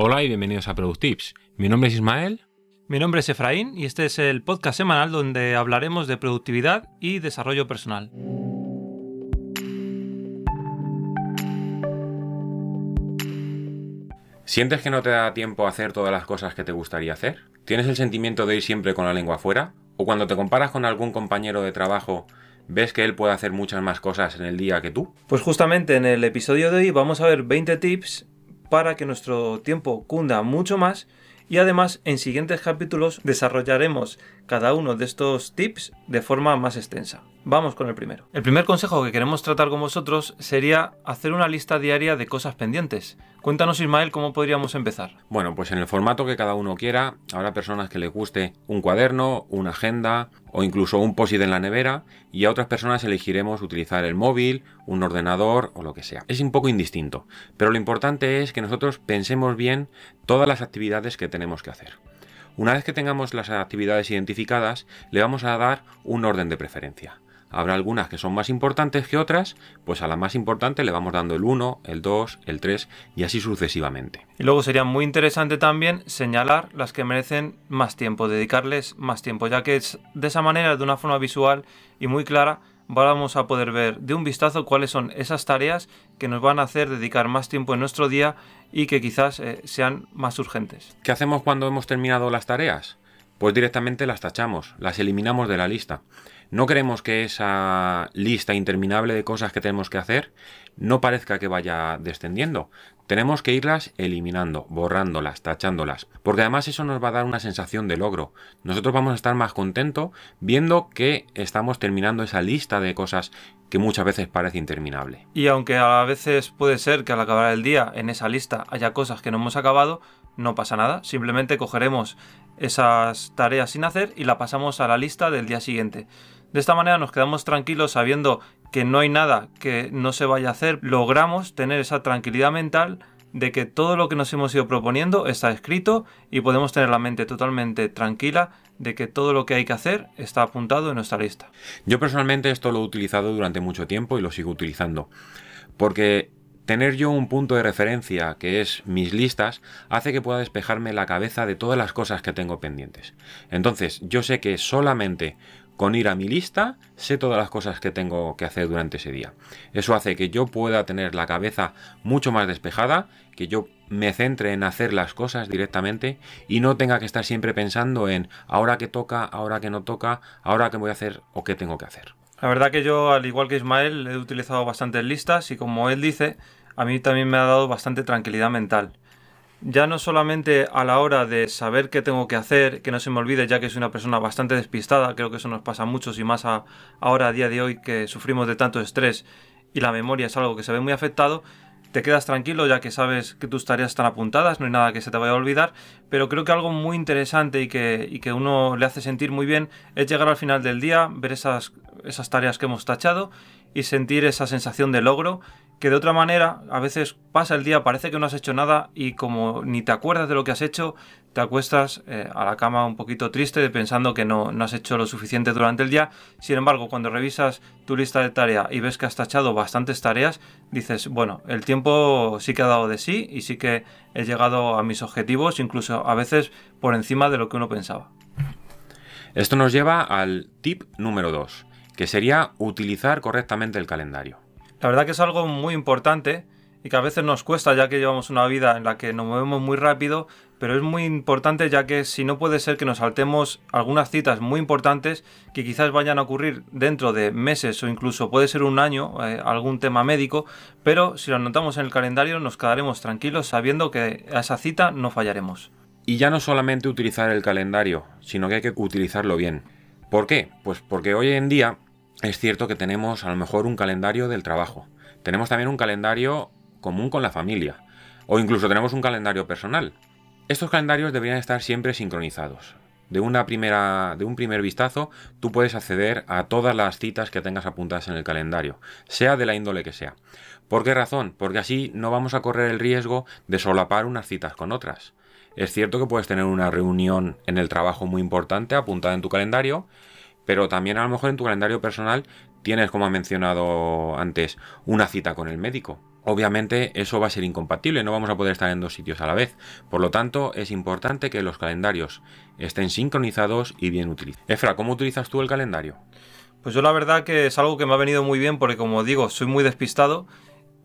Hola y bienvenidos a Productips. Mi nombre es Ismael. Mi nombre es Efraín y este es el podcast semanal donde hablaremos de productividad y desarrollo personal. ¿Sientes que no te da tiempo a hacer todas las cosas que te gustaría hacer? ¿Tienes el sentimiento de ir siempre con la lengua afuera? ¿O cuando te comparas con algún compañero de trabajo, ves que él puede hacer muchas más cosas en el día que tú? Pues justamente en el episodio de hoy vamos a ver 20 tips para que nuestro tiempo cunda mucho más y además en siguientes capítulos desarrollaremos cada uno de estos tips de forma más extensa. Vamos con el primero. El primer consejo que queremos tratar con vosotros sería hacer una lista diaria de cosas pendientes. Cuéntanos Ismael cómo podríamos empezar. Bueno, pues en el formato que cada uno quiera, habrá personas que les guste un cuaderno, una agenda o incluso un post en la nevera y a otras personas elegiremos utilizar el móvil, un ordenador o lo que sea. Es un poco indistinto, pero lo importante es que nosotros pensemos bien todas las actividades que tenemos que hacer. Una vez que tengamos las actividades identificadas, le vamos a dar un orden de preferencia. Habrá algunas que son más importantes que otras, pues a la más importante le vamos dando el 1, el 2, el 3 y así sucesivamente. Y luego sería muy interesante también señalar las que merecen más tiempo, dedicarles más tiempo, ya que es de esa manera, de una forma visual y muy clara, vamos a poder ver de un vistazo cuáles son esas tareas que nos van a hacer dedicar más tiempo en nuestro día y que quizás eh, sean más urgentes. ¿Qué hacemos cuando hemos terminado las tareas? Pues directamente las tachamos, las eliminamos de la lista. No queremos que esa lista interminable de cosas que tenemos que hacer no parezca que vaya descendiendo. Tenemos que irlas eliminando, borrándolas, tachándolas, porque además eso nos va a dar una sensación de logro. Nosotros vamos a estar más contentos viendo que estamos terminando esa lista de cosas que muchas veces parece interminable. Y aunque a veces puede ser que al acabar el día en esa lista haya cosas que no hemos acabado, no pasa nada, simplemente cogeremos esas tareas sin hacer y la pasamos a la lista del día siguiente. De esta manera nos quedamos tranquilos sabiendo que no hay nada que no se vaya a hacer. Logramos tener esa tranquilidad mental de que todo lo que nos hemos ido proponiendo está escrito y podemos tener la mente totalmente tranquila de que todo lo que hay que hacer está apuntado en nuestra lista. Yo personalmente esto lo he utilizado durante mucho tiempo y lo sigo utilizando. Porque tener yo un punto de referencia que es mis listas hace que pueda despejarme la cabeza de todas las cosas que tengo pendientes. Entonces yo sé que solamente con ir a mi lista sé todas las cosas que tengo que hacer durante ese día. Eso hace que yo pueda tener la cabeza mucho más despejada, que yo me centre en hacer las cosas directamente y no tenga que estar siempre pensando en ahora que toca, ahora que no toca, ahora que voy a hacer o qué tengo que hacer. La verdad que yo, al igual que Ismael, he utilizado bastantes listas y como él dice, a mí también me ha dado bastante tranquilidad mental ya no solamente a la hora de saber qué tengo que hacer, que no se me olvide, ya que soy una persona bastante despistada, creo que eso nos pasa a muchos y más ahora a día de hoy que sufrimos de tanto estrés y la memoria es algo que se ve muy afectado, te quedas tranquilo ya que sabes que tus tareas están apuntadas, no hay nada que se te vaya a olvidar, pero creo que algo muy interesante y que, y que uno le hace sentir muy bien es llegar al final del día, ver esas, esas tareas que hemos tachado y sentir esa sensación de logro que de otra manera a veces pasa el día, parece que no has hecho nada y como ni te acuerdas de lo que has hecho, te acuestas eh, a la cama un poquito triste pensando que no, no, has hecho lo suficiente durante el día. Sin embargo, cuando revisas tu lista de tareas y ves que has tachado bastantes tareas, dices, bueno, el tiempo sí que ha dado de sí y sí que he llegado a mis objetivos, incluso a veces por encima de lo que uno pensaba. Esto nos lleva al tip número 2, que sería utilizar correctamente el calendario. La verdad que es algo muy importante y que a veces nos cuesta ya que llevamos una vida en la que nos movemos muy rápido, pero es muy importante ya que si no puede ser que nos saltemos algunas citas muy importantes que quizás vayan a ocurrir dentro de meses o incluso puede ser un año, eh, algún tema médico, pero si lo anotamos en el calendario nos quedaremos tranquilos sabiendo que a esa cita no fallaremos. Y ya no solamente utilizar el calendario, sino que hay que utilizarlo bien. ¿Por qué? Pues porque hoy en día es cierto que tenemos a lo mejor un calendario del trabajo. Tenemos también un calendario común con la familia. O incluso tenemos un calendario personal. Estos calendarios deberían estar siempre sincronizados. De, una primera, de un primer vistazo, tú puedes acceder a todas las citas que tengas apuntadas en el calendario, sea de la índole que sea. ¿Por qué razón? Porque así no vamos a correr el riesgo de solapar unas citas con otras. Es cierto que puedes tener una reunión en el trabajo muy importante apuntada en tu calendario, pero también a lo mejor en tu calendario personal tienes, como ha mencionado antes, una cita con el médico. Obviamente eso va a ser incompatible, no vamos a poder estar en dos sitios a la vez. Por lo tanto, es importante que los calendarios estén sincronizados y bien utilizados. Efra, ¿cómo utilizas tú el calendario? Pues yo la verdad que es algo que me ha venido muy bien porque como digo, soy muy despistado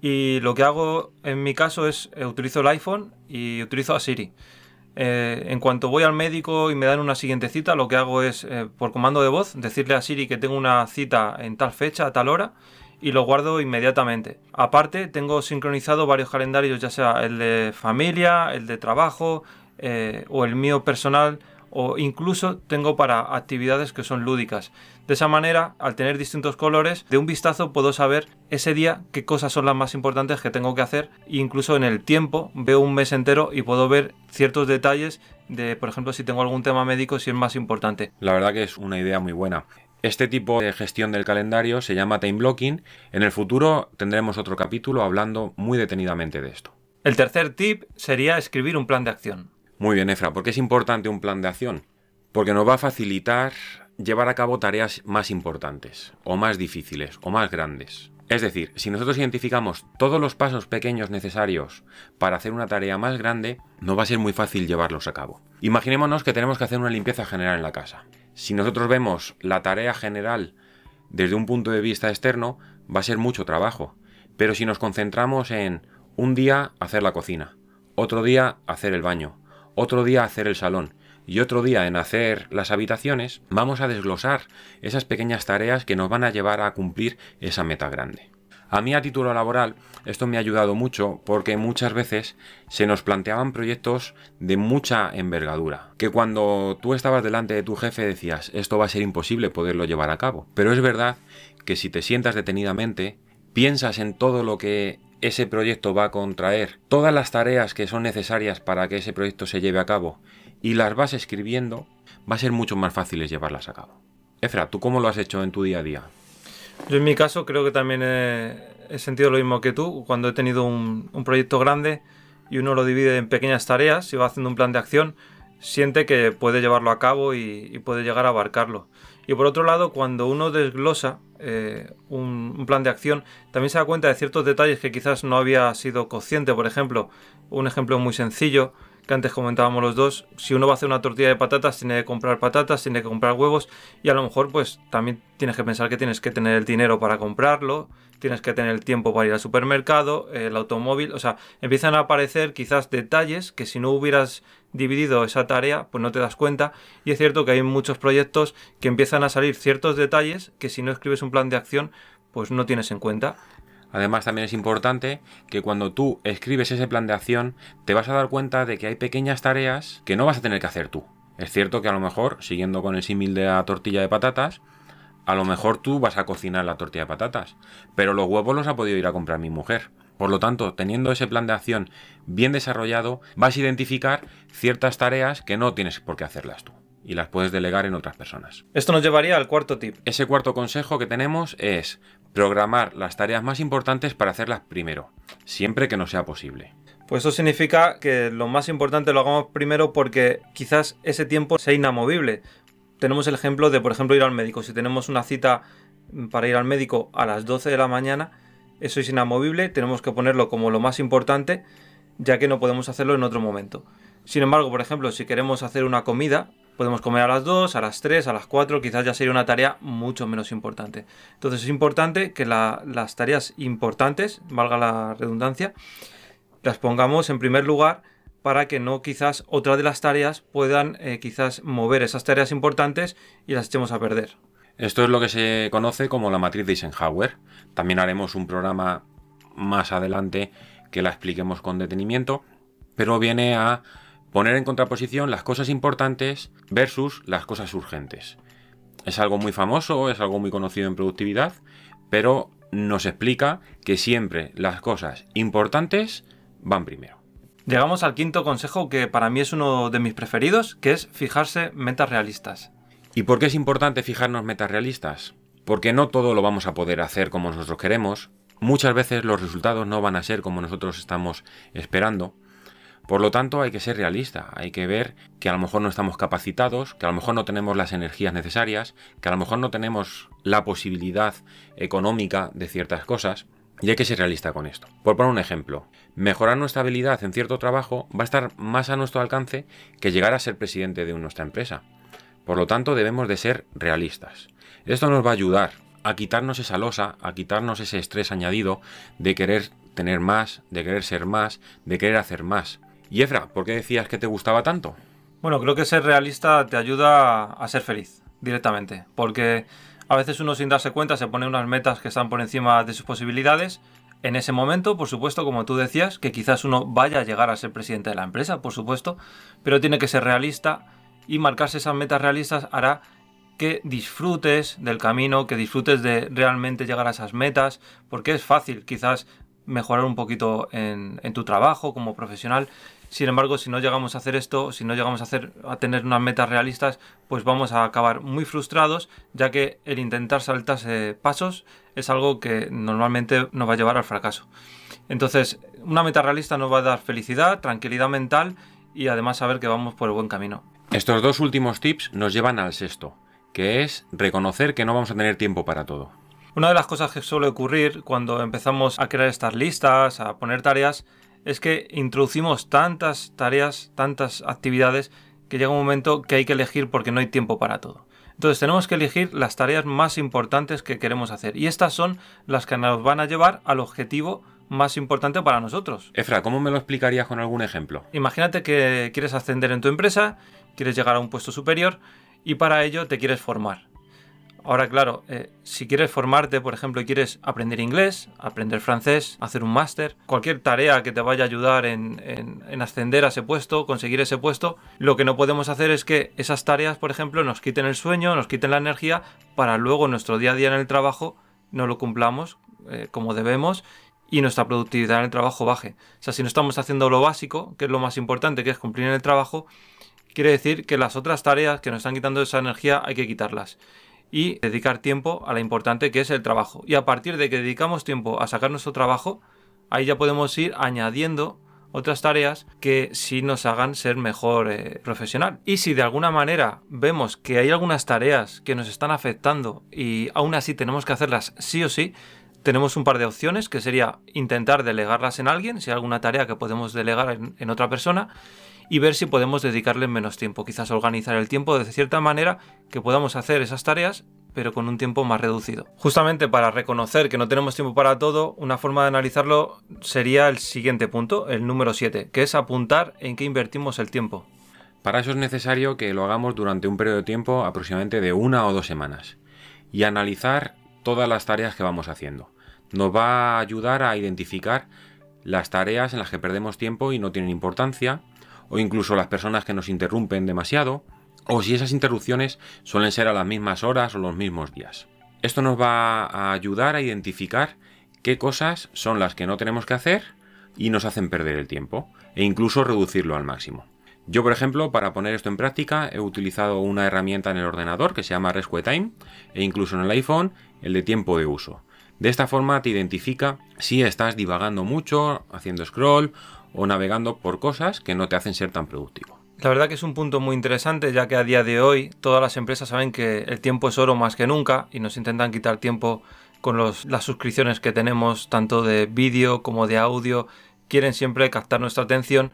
y lo que hago en mi caso es eh, utilizo el iPhone y utilizo a Siri. Eh, en cuanto voy al médico y me dan una siguiente cita, lo que hago es, eh, por comando de voz, decirle a Siri que tengo una cita en tal fecha, a tal hora, y lo guardo inmediatamente. Aparte, tengo sincronizado varios calendarios, ya sea el de familia, el de trabajo eh, o el mío personal, o incluso tengo para actividades que son lúdicas. De esa manera, al tener distintos colores, de un vistazo puedo saber ese día qué cosas son las más importantes que tengo que hacer. E incluso en el tiempo veo un mes entero y puedo ver ciertos detalles de, por ejemplo, si tengo algún tema médico, si es más importante. La verdad que es una idea muy buena. Este tipo de gestión del calendario se llama time blocking. En el futuro tendremos otro capítulo hablando muy detenidamente de esto. El tercer tip sería escribir un plan de acción. Muy bien, Efra. ¿Por qué es importante un plan de acción? Porque nos va a facilitar llevar a cabo tareas más importantes, o más difíciles, o más grandes. Es decir, si nosotros identificamos todos los pasos pequeños necesarios para hacer una tarea más grande, no va a ser muy fácil llevarlos a cabo. Imaginémonos que tenemos que hacer una limpieza general en la casa. Si nosotros vemos la tarea general desde un punto de vista externo, va a ser mucho trabajo. Pero si nos concentramos en un día hacer la cocina, otro día hacer el baño, otro día hacer el salón y otro día en hacer las habitaciones, vamos a desglosar esas pequeñas tareas que nos van a llevar a cumplir esa meta grande. A mí a título laboral esto me ha ayudado mucho porque muchas veces se nos planteaban proyectos de mucha envergadura, que cuando tú estabas delante de tu jefe decías esto va a ser imposible poderlo llevar a cabo. Pero es verdad que si te sientas detenidamente, piensas en todo lo que ese proyecto va a contraer, todas las tareas que son necesarias para que ese proyecto se lleve a cabo y las vas escribiendo, va a ser mucho más fácil llevarlas a cabo. Efra, ¿tú cómo lo has hecho en tu día a día? Yo en mi caso creo que también he, sentido lo mismo que tú. Cuando he tenido un, proyecto grande y uno lo divide en pequeñas tareas y va haciendo un plan de acción, siente que puede llevarlo a cabo y, puede llegar a abarcarlo. Y por otro lado, cuando uno desglosa eh, un, un, plan de acción, también se da cuenta de ciertos detalles que quizás no había sido consciente. Por ejemplo, un ejemplo muy sencillo que antes comentábamos los dos, si uno va a hacer una tortilla de patatas, tiene que comprar patatas, tiene que comprar huevos y a lo mejor pues también tienes que pensar que tienes que tener el dinero para comprarlo, tienes que tener el tiempo para ir al supermercado, el automóvil, o sea, empiezan a aparecer quizás detalles que si no hubieras dividido esa tarea, pues no te das cuenta y es cierto que hay muchos proyectos que empiezan a salir ciertos detalles que si no escribes un plan de acción, pues no tienes en cuenta Además también es importante que cuando tú escribes ese plan de acción te vas a dar cuenta de que hay pequeñas tareas que no vas a tener que hacer tú. Es cierto que a lo mejor, siguiendo con el símil de la tortilla de patatas, a lo mejor tú vas a cocinar la tortilla de patatas, pero los huevos los ha podido ir a comprar mi mujer. Por lo tanto, teniendo ese plan de acción bien desarrollado, vas a identificar ciertas tareas que no tienes por qué hacerlas tú y las puedes delegar en otras personas. Esto nos llevaría al cuarto tip. Ese cuarto consejo que tenemos es programar las tareas más importantes para hacerlas primero, siempre que no sea posible. Pues eso significa que lo más importante lo hagamos primero porque quizás ese tiempo sea inamovible. Tenemos el ejemplo de, por ejemplo, ir al médico. Si tenemos una cita para ir al médico a las 12 de la mañana, eso es inamovible, tenemos que ponerlo como lo más importante, ya que no podemos hacerlo en otro momento. Sin embargo, por ejemplo, si queremos hacer una comida, Podemos comer a las 2, a las 3, a las 4, quizás ya sería una tarea mucho menos importante. Entonces es importante que las tareas importantes, valga la redundancia, las pongamos en primer lugar para que no quizás otra de las tareas puedan eh, quizás mover esas tareas importantes y las echemos a perder. Esto es lo que se conoce como la matriz de Eisenhower. También haremos un programa más adelante que la expliquemos con detenimiento, pero viene a poner en contraposición las cosas importantes versus las cosas urgentes. Es algo muy famoso, es algo muy conocido en productividad, pero nos explica que siempre las cosas importantes van primero. Llegamos al quinto consejo que para mí es uno de mis preferidos, que es fijarse metas realistas. ¿Y por qué es importante fijarnos metas realistas? Porque no todo lo vamos a poder hacer como nosotros queremos, muchas veces los resultados no van a ser como nosotros estamos esperando, Por lo tanto, hay que ser realista, hay que ver que a lo mejor no estamos capacitados, que a lo mejor no tenemos las energías necesarias, que a lo mejor no tenemos la posibilidad económica de ciertas cosas, y hay que ser realista con esto. Por poner un ejemplo, mejorar nuestra habilidad en cierto trabajo va a estar más a nuestro alcance que llegar a ser presidente de nuestra empresa. Por lo tanto, debemos de ser realistas. Esto nos va a ayudar a quitarnos esa losa, a quitarnos ese estrés añadido de querer tener más, de querer ser más, de querer hacer más. Y Efra, ¿por qué decías que te gustaba tanto? Bueno, creo que ser realista te ayuda a ser feliz directamente, porque a veces uno sin darse cuenta se pone unas metas que están por encima de sus posibilidades. En ese momento, por supuesto, como tú decías, que quizás uno vaya a llegar a ser presidente de la empresa, por supuesto, pero tiene que ser realista y marcarse esas metas realistas hará que disfrutes del camino, que disfrutes de realmente llegar a esas metas, porque es fácil quizás mejorar un poquito en, tu trabajo como profesional. Sin embargo, si no llegamos a hacer esto, si no llegamos a, hacer, a tener unas metas realistas, pues vamos a acabar muy frustrados, ya que el intentar saltarse pasos es algo que normalmente nos va a llevar al fracaso. Entonces, una meta realista nos va a dar felicidad, tranquilidad mental y además saber que vamos por el buen camino. Estos dos últimos tips nos llevan al sexto, que es reconocer que no vamos a tener tiempo para todo. Una de las cosas que suele ocurrir cuando empezamos a crear estas listas, a poner tareas, es que introducimos tantas tareas, tantas actividades, que llega un momento que hay que elegir porque no hay tiempo para todo. Entonces tenemos que elegir las tareas más importantes que queremos hacer. Y estas son las que nos van a llevar al objetivo más importante para nosotros. Efra, ¿cómo me lo explicarías con algún ejemplo? Imagínate que quieres ascender en tu empresa, quieres llegar a un puesto superior y para ello te quieres formar. Ahora, claro, eh, si quieres formarte, por ejemplo, y quieres aprender inglés, aprender francés, hacer un máster, cualquier tarea que te vaya a ayudar en, ascender a ese puesto, conseguir ese puesto, lo que no podemos hacer es que esas tareas, por ejemplo, nos quiten el sueño, nos quiten la energía, para luego nuestro día a día en el trabajo no lo cumplamos eh, como debemos y nuestra productividad en el trabajo baje. O sea, si no estamos haciendo lo básico, que es lo más importante, que es cumplir en el trabajo, quiere decir que las otras tareas que nos están quitando esa energía hay que quitarlas y dedicar tiempo a la importante que es el trabajo. Y a partir de que dedicamos tiempo a sacar nuestro trabajo, ahí ya podemos ir añadiendo otras tareas que sí nos hagan ser mejor eh, profesional. Y si de alguna manera vemos que hay algunas tareas que nos están afectando y aún así tenemos que hacerlas sí o sí, tenemos un par de opciones que sería intentar delegarlas en alguien, si hay alguna tarea que podemos delegar en otra persona, y ver si podemos dedicarle menos tiempo. Quizás organizar el tiempo de cierta manera que podamos hacer esas tareas pero con un tiempo más reducido. Justamente para reconocer que no tenemos tiempo para todo, una forma de analizarlo sería el siguiente punto, el número 7, que es apuntar en qué invertimos el tiempo. Para eso es necesario que lo hagamos durante un periodo de tiempo aproximadamente de una o dos semanas y analizar todas las tareas que vamos haciendo. Nos va a ayudar a identificar las tareas en las que perdemos tiempo y no tienen importancia o incluso las personas que nos interrumpen demasiado, o si esas interrupciones suelen ser a las mismas horas o los mismos días. Esto nos va a ayudar a identificar qué cosas son las que no tenemos que hacer y nos hacen perder el tiempo, e incluso reducirlo al máximo. Yo, por ejemplo, para poner esto en práctica, he utilizado una herramienta en el ordenador que se llama Rescue Time, e incluso en el iPhone, el de tiempo de uso. De esta forma te identifica si estás divagando mucho, haciendo scroll o navegando por cosas que no te hacen ser tan productivo. La verdad que es un punto muy interesante ya que a día de hoy todas las empresas saben que el tiempo es oro más que nunca y nos intentan quitar tiempo con las suscripciones que tenemos tanto de vídeo como de audio. Quieren siempre captar nuestra atención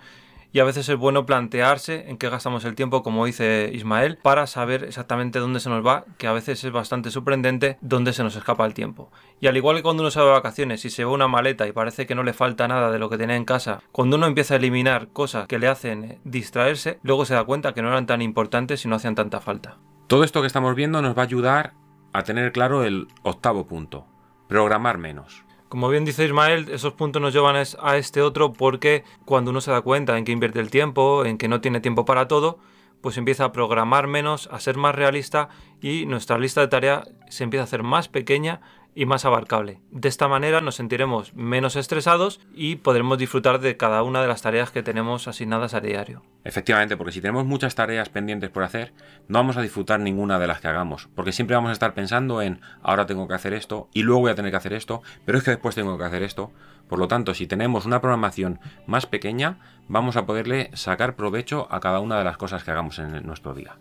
y a veces es bueno plantearse en qué gastamos el tiempo, como dice Ismael, para saber exactamente dónde se nos va, que a veces es bastante sorprendente dónde se nos escapa el tiempo. Y al igual que cuando uno se de vacaciones y se va una maleta y parece que no le falta nada de lo que tenía en casa, cuando uno empieza a eliminar cosas que le hacen distraerse, luego se da cuenta que no eran tan importantes y no hacían tanta falta. Todo esto que estamos viendo nos va a ayudar a tener claro el octavo punto, programar menos. Como bien dice Ismael, esos puntos nos llevan a este otro porque cuando uno se da cuenta en que invierte el tiempo, en que no tiene tiempo para todo, pues empieza a programar menos, a ser más realista y nuestra lista de tareas se empieza a hacer más pequeña y más abarcable. De esta manera nos sentiremos menos estresados y podremos disfrutar de cada una de las tareas que tenemos asignadas a diario. Efectivamente, porque si tenemos muchas tareas pendientes por hacer, no vamos a disfrutar ninguna de las que hagamos, porque siempre vamos a estar pensando en ahora tengo que hacer esto y luego voy a tener que hacer esto, pero es que después tengo que hacer esto. Por lo tanto, si tenemos una programación más pequeña, vamos a poderle sacar provecho a cada una de las cosas que hagamos en nuestro día.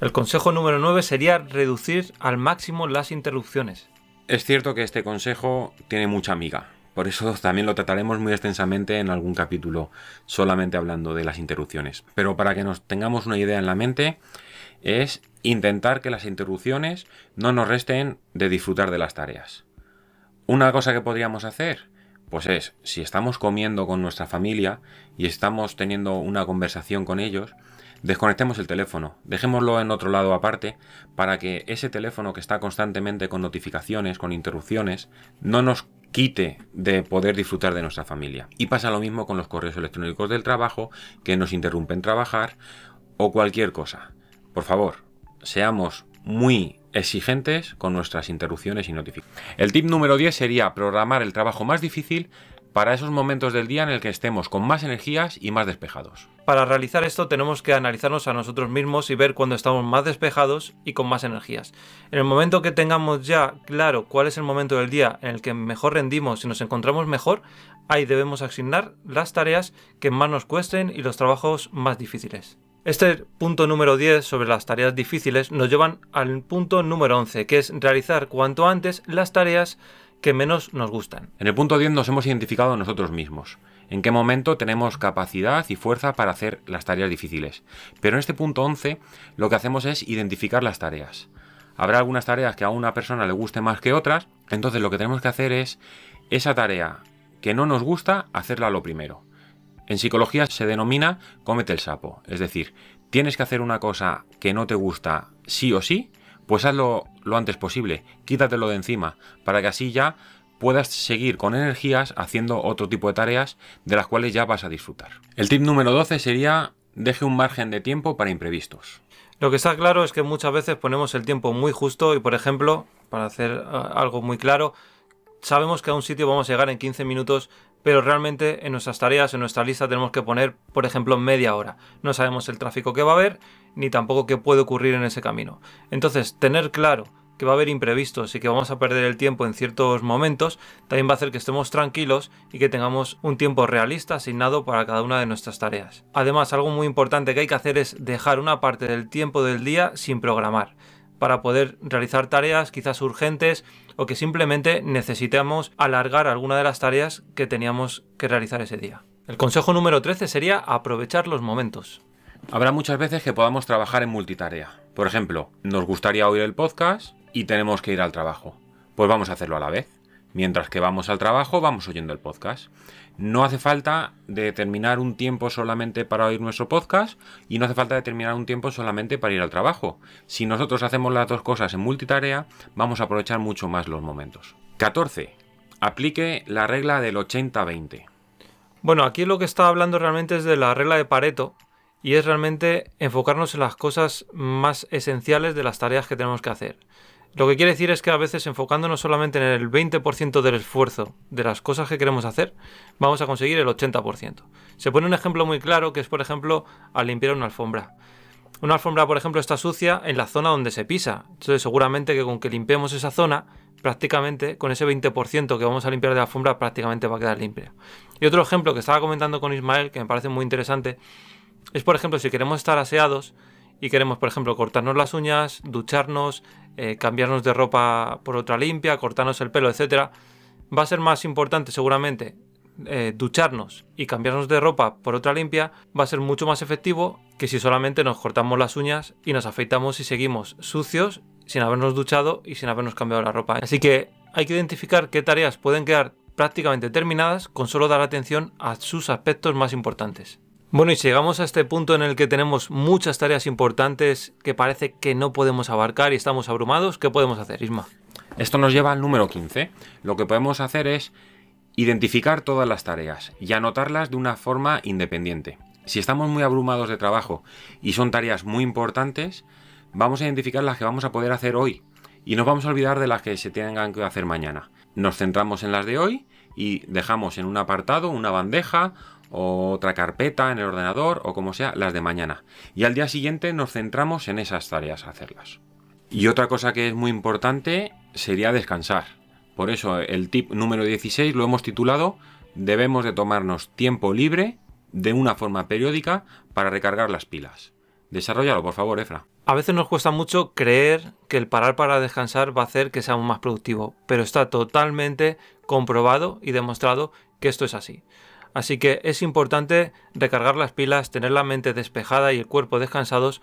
El consejo número 9 sería reducir al máximo las interrupciones. Es cierto que este consejo tiene mucha amiga, por eso también lo trataremos muy extensamente en algún capítulo, solamente hablando de las interrupciones. Pero para que nos tengamos una idea en la mente, es intentar que las interrupciones no nos resten de disfrutar de las tareas. Una cosa que podríamos hacer, pues es, si estamos comiendo con nuestra familia y estamos teniendo una conversación con ellos, desconectemos el teléfono, dejémoslo en otro lado aparte para que ese teléfono que está constantemente con notificaciones, con interrupciones, no nos quite de poder disfrutar de nuestra familia. Y pasa lo mismo con los correos electrónicos del trabajo que nos interrumpen trabajar o cualquier cosa. Por favor, seamos muy exigentes con nuestras interrupciones y notificaciones. El tip número 10 sería programar el trabajo más difícil para esos momentos del día en el que estemos con más energías y más despejados. Para realizar esto tenemos que analizarnos a nosotros mismos y ver cuándo estamos más despejados y con más energías. En el momento que tengamos ya claro cuál es el momento del día en el que mejor rendimos y nos encontramos mejor, ahí debemos asignar las tareas que más nos cuesten y los trabajos más difíciles. Este punto número 10 sobre las tareas difíciles nos llevan al punto número 11, que es realizar cuanto antes las tareas que menos nos gustan. En el punto 10 nos hemos identificado nosotros mismos. En qué momento tenemos capacidad y fuerza para hacer las tareas difíciles. Pero en este punto 11 lo que hacemos es identificar las tareas. Habrá algunas tareas que a una persona le guste más que otras, entonces lo que tenemos que hacer es esa tarea que no nos gusta, hacerla lo primero. En psicología se denomina cómete el sapo, es decir, tienes que hacer una cosa que no te gusta sí o sí, pues hazlo lo antes posible, quítatelo de encima, para que así ya puedas seguir con energías haciendo otro tipo de tareas de las cuales ya vas a disfrutar. El tip número 12 sería deje un margen de tiempo para imprevistos. Lo que está claro es que muchas veces ponemos el tiempo muy justo y por ejemplo, para hacer eh, algo muy claro, sabemos que a un sitio vamos a llegar en 15 minutos, pero realmente en nuestras tareas, en nuestra lista tenemos que poner, por ejemplo, media hora. No sabemos el tráfico que va a haber ni tampoco qué puede ocurrir en ese camino. Entonces, tener claro que va a haber imprevistos y que vamos a perder el tiempo en ciertos momentos, también va a hacer que estemos tranquilos y que tengamos un tiempo realista asignado para cada una de nuestras tareas. Además, algo muy importante que hay que hacer es dejar una parte del tiempo del día sin programar para poder realizar tareas quizás urgentes o que simplemente necesitamos alargar alguna de las tareas que teníamos que realizar ese día. El consejo número 13 sería aprovechar los momentos. Habrá muchas veces que podamos trabajar en multitarea. Por ejemplo, nos gustaría oír el podcast y tenemos que ir al trabajo. Pues vamos a hacerlo a la vez. Mientras que vamos al trabajo, vamos oyendo el podcast. No hace falta determinar un tiempo solamente para oír nuestro podcast y no hace falta determinar un tiempo solamente para ir al trabajo. Si nosotros hacemos las dos cosas en multitarea, vamos a aprovechar mucho más los momentos. 14. Aplique la regla del 80-20. Bueno, aquí lo que está hablando realmente es de la regla de Pareto, y es realmente enfocarnos en las cosas más esenciales de las tareas que tenemos que hacer. Lo que quiere decir es que a veces enfocándonos solamente en el 20% del esfuerzo de las cosas que queremos hacer, vamos a conseguir el 80%. Se pone un ejemplo muy claro que es, por ejemplo, al limpiar una alfombra. Una alfombra, por ejemplo, está sucia en la zona donde se pisa. Entonces, seguramente que con que limpiemos esa zona, prácticamente con ese 20% que vamos a limpiar de la alfombra, prácticamente va a quedar limpia. Y otro ejemplo que estaba comentando con Ismael, que me parece muy interesante, es, por ejemplo, si queremos estar aseados y queremos, por ejemplo, cortarnos las uñas, ducharnos, eh, cambiarnos de ropa por otra limpia, cortarnos el pelo, etc., va a ser más importante seguramente eh, ducharnos y cambiarnos de ropa por otra limpia, va a ser mucho más efectivo que si solamente nos cortamos las uñas y nos afeitamos y seguimos sucios sin habernos duchado y sin habernos cambiado la ropa. Así que hay que identificar qué tareas pueden quedar prácticamente terminadas con solo dar atención a sus aspectos más importantes. Bueno, y llegamos a este punto en el que tenemos muchas tareas importantes que parece que no podemos abarcar y estamos abrumados, ¿qué podemos hacer, Isma? Esto nos lleva al número 15. Lo que podemos hacer es identificar todas las tareas y anotarlas de una forma independiente. Si estamos muy abrumados de trabajo y son tareas muy importantes, vamos a identificar las que vamos a poder hacer hoy y nos vamos a olvidar de las que se tengan que hacer mañana. Nos centramos en las de hoy y dejamos en un apartado, una bandeja otra carpeta en el ordenador o como sea, las de mañana. Y al día siguiente nos centramos en esas tareas hacerlas. Y otra cosa que es muy importante sería descansar. Por eso el tip número 16 lo hemos titulado Debemos de tomarnos tiempo libre de una forma periódica para recargar las pilas. Desarrollalo, por favor, Efra. A veces nos cuesta mucho creer que el parar para descansar va a hacer que seamos más productivos, pero está totalmente comprobado y demostrado que esto es así. Así que es importante recargar las pilas, tener la mente despejada y el cuerpo descansados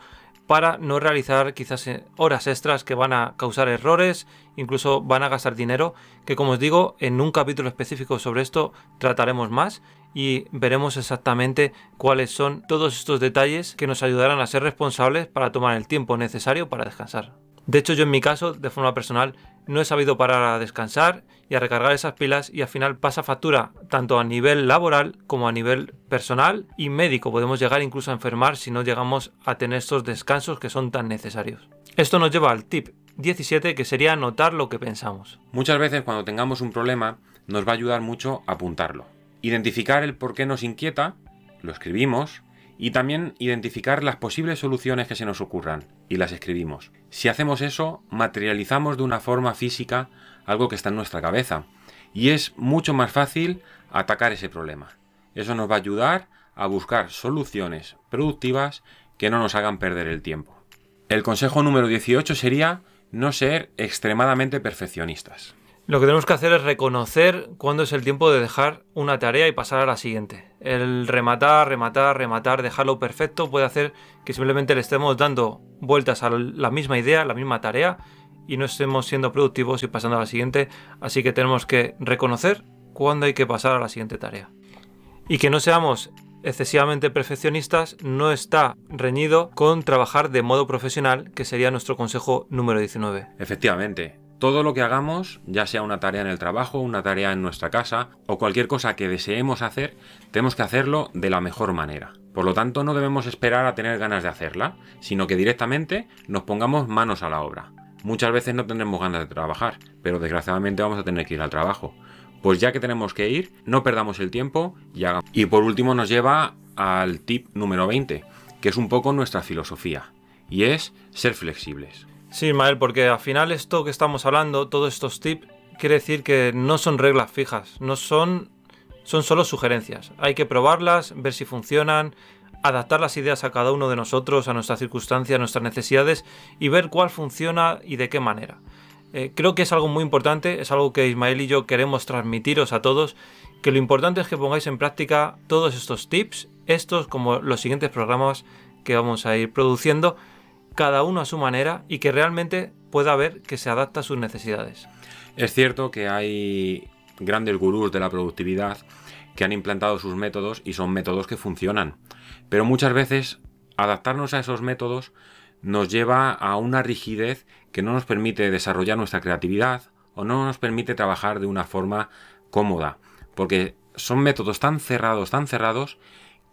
para no realizar quizás eh, horas extras que van a causar errores, incluso van a gastar dinero, que como os digo, en un capítulo específico sobre esto trataremos más y veremos exactamente cuáles son todos estos detalles que nos ayudarán a ser responsables para tomar el tiempo necesario para descansar. De hecho, yo en mi caso, de forma personal, no he sabido parar a descansar y a recargar esas pilas y al final pasa factura tanto a nivel laboral como a nivel personal y médico. Podemos llegar incluso a enfermar si no llegamos a tener estos descansos que son tan necesarios. Esto nos lleva al tip 17 que sería notar lo que pensamos. Muchas veces cuando tengamos un problema nos va a ayudar mucho apuntarlo. Identificar el por qué nos inquieta, lo escribimos, y también identificar las posibles soluciones que se nos ocurran y las escribimos. Si hacemos eso, materializamos de una forma física algo que está en nuestra cabeza y es mucho más fácil atacar ese problema. Eso nos va a ayudar a buscar soluciones productivas que no nos hagan perder el tiempo. El consejo número 18 sería no ser extremadamente perfeccionistas. Lo que tenemos que hacer es reconocer cuándo es el tiempo de dejar una tarea y pasar a la siguiente. El rematar, rematar, rematar, dejarlo perfecto puede hacer que simplemente le estemos dando vueltas a la misma idea, la misma tarea y no estemos siendo productivos y pasando a la siguiente. Así que tenemos que reconocer cuándo hay que pasar a la siguiente tarea. Y que no seamos excesivamente perfeccionistas no está reñido con trabajar de modo profesional, que sería nuestro consejo número 19. Efectivamente, todo lo que hagamos, ya sea una tarea en el trabajo, una tarea en nuestra casa o cualquier cosa que deseemos hacer, tenemos que hacerlo de la mejor manera. Por lo tanto, no debemos esperar a tener ganas de hacerla, sino que directamente nos pongamos manos a la obra. Muchas veces no tendremos ganas de trabajar, pero desgraciadamente vamos a tener que ir al trabajo. Pues ya que tenemos que ir, no perdamos el tiempo y hagamos. Y por último nos lleva al tip número 20, que es un poco nuestra filosofía, y es ser flexibles. Sí, Mael, porque al final esto que estamos hablando, todos estos tips, quiere decir que no son reglas fijas, no son, son solo sugerencias. Hay que probarlas, ver si funcionan, adaptar las ideas a cada uno de nosotros, a nuestras circunstancias, a nuestras necesidades y ver cuál funciona y de qué manera. Eh, creo que es algo muy importante, es algo que Ismael y yo queremos transmitiros a todos, que lo importante es que pongáis en práctica todos estos tips, estos como los siguientes programas que vamos a ir produciendo, cada uno a su manera y que realmente pueda ver que se adapta a sus necesidades. Es cierto que hay grandes gurús de la productividad que han implantado sus métodos y son métodos que funcionan. Pero muchas veces adaptarnos a esos métodos nos lleva a una rigidez que no nos permite desarrollar nuestra creatividad o no nos permite trabajar de una forma cómoda. Porque son métodos tan cerrados, tan cerrados,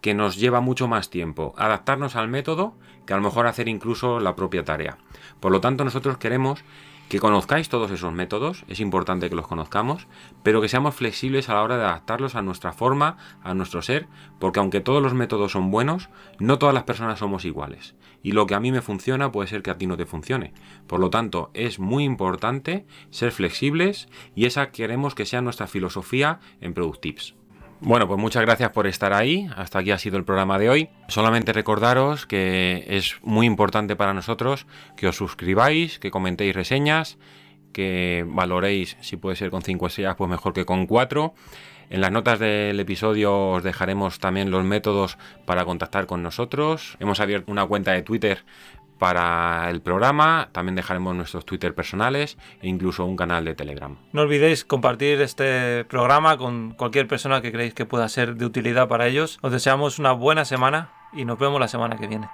que nos lleva mucho más tiempo adaptarnos al método que a lo mejor hacer incluso la propia tarea. Por lo tanto, nosotros queremos que conozcáis todos esos métodos, es importante que los conozcamos, pero que seamos flexibles a la hora de adaptarlos a nuestra forma, a nuestro ser, porque aunque todos los métodos son buenos, no todas las personas somos iguales. Y lo que a mí me funciona puede ser que a ti no te funcione. Por lo tanto, es muy importante ser flexibles y esa queremos que sea nuestra filosofía en Productives. Bueno, pues muchas gracias por estar ahí. Hasta aquí ha sido el programa de hoy. Solamente recordaros que es muy importante para nosotros que os suscribáis, que comentéis reseñas, que valoréis, si puede ser con 5 estrellas, pues mejor que con 4. En las notas del episodio os dejaremos también los métodos para contactar con nosotros. Hemos abierto una cuenta de Twitter para el programa. También dejaremos nuestros Twitter personales e incluso un canal de Telegram. No olvidéis compartir este programa con cualquier persona que creéis que pueda ser de utilidad para ellos. Os deseamos una buena semana y nos vemos la semana que viene.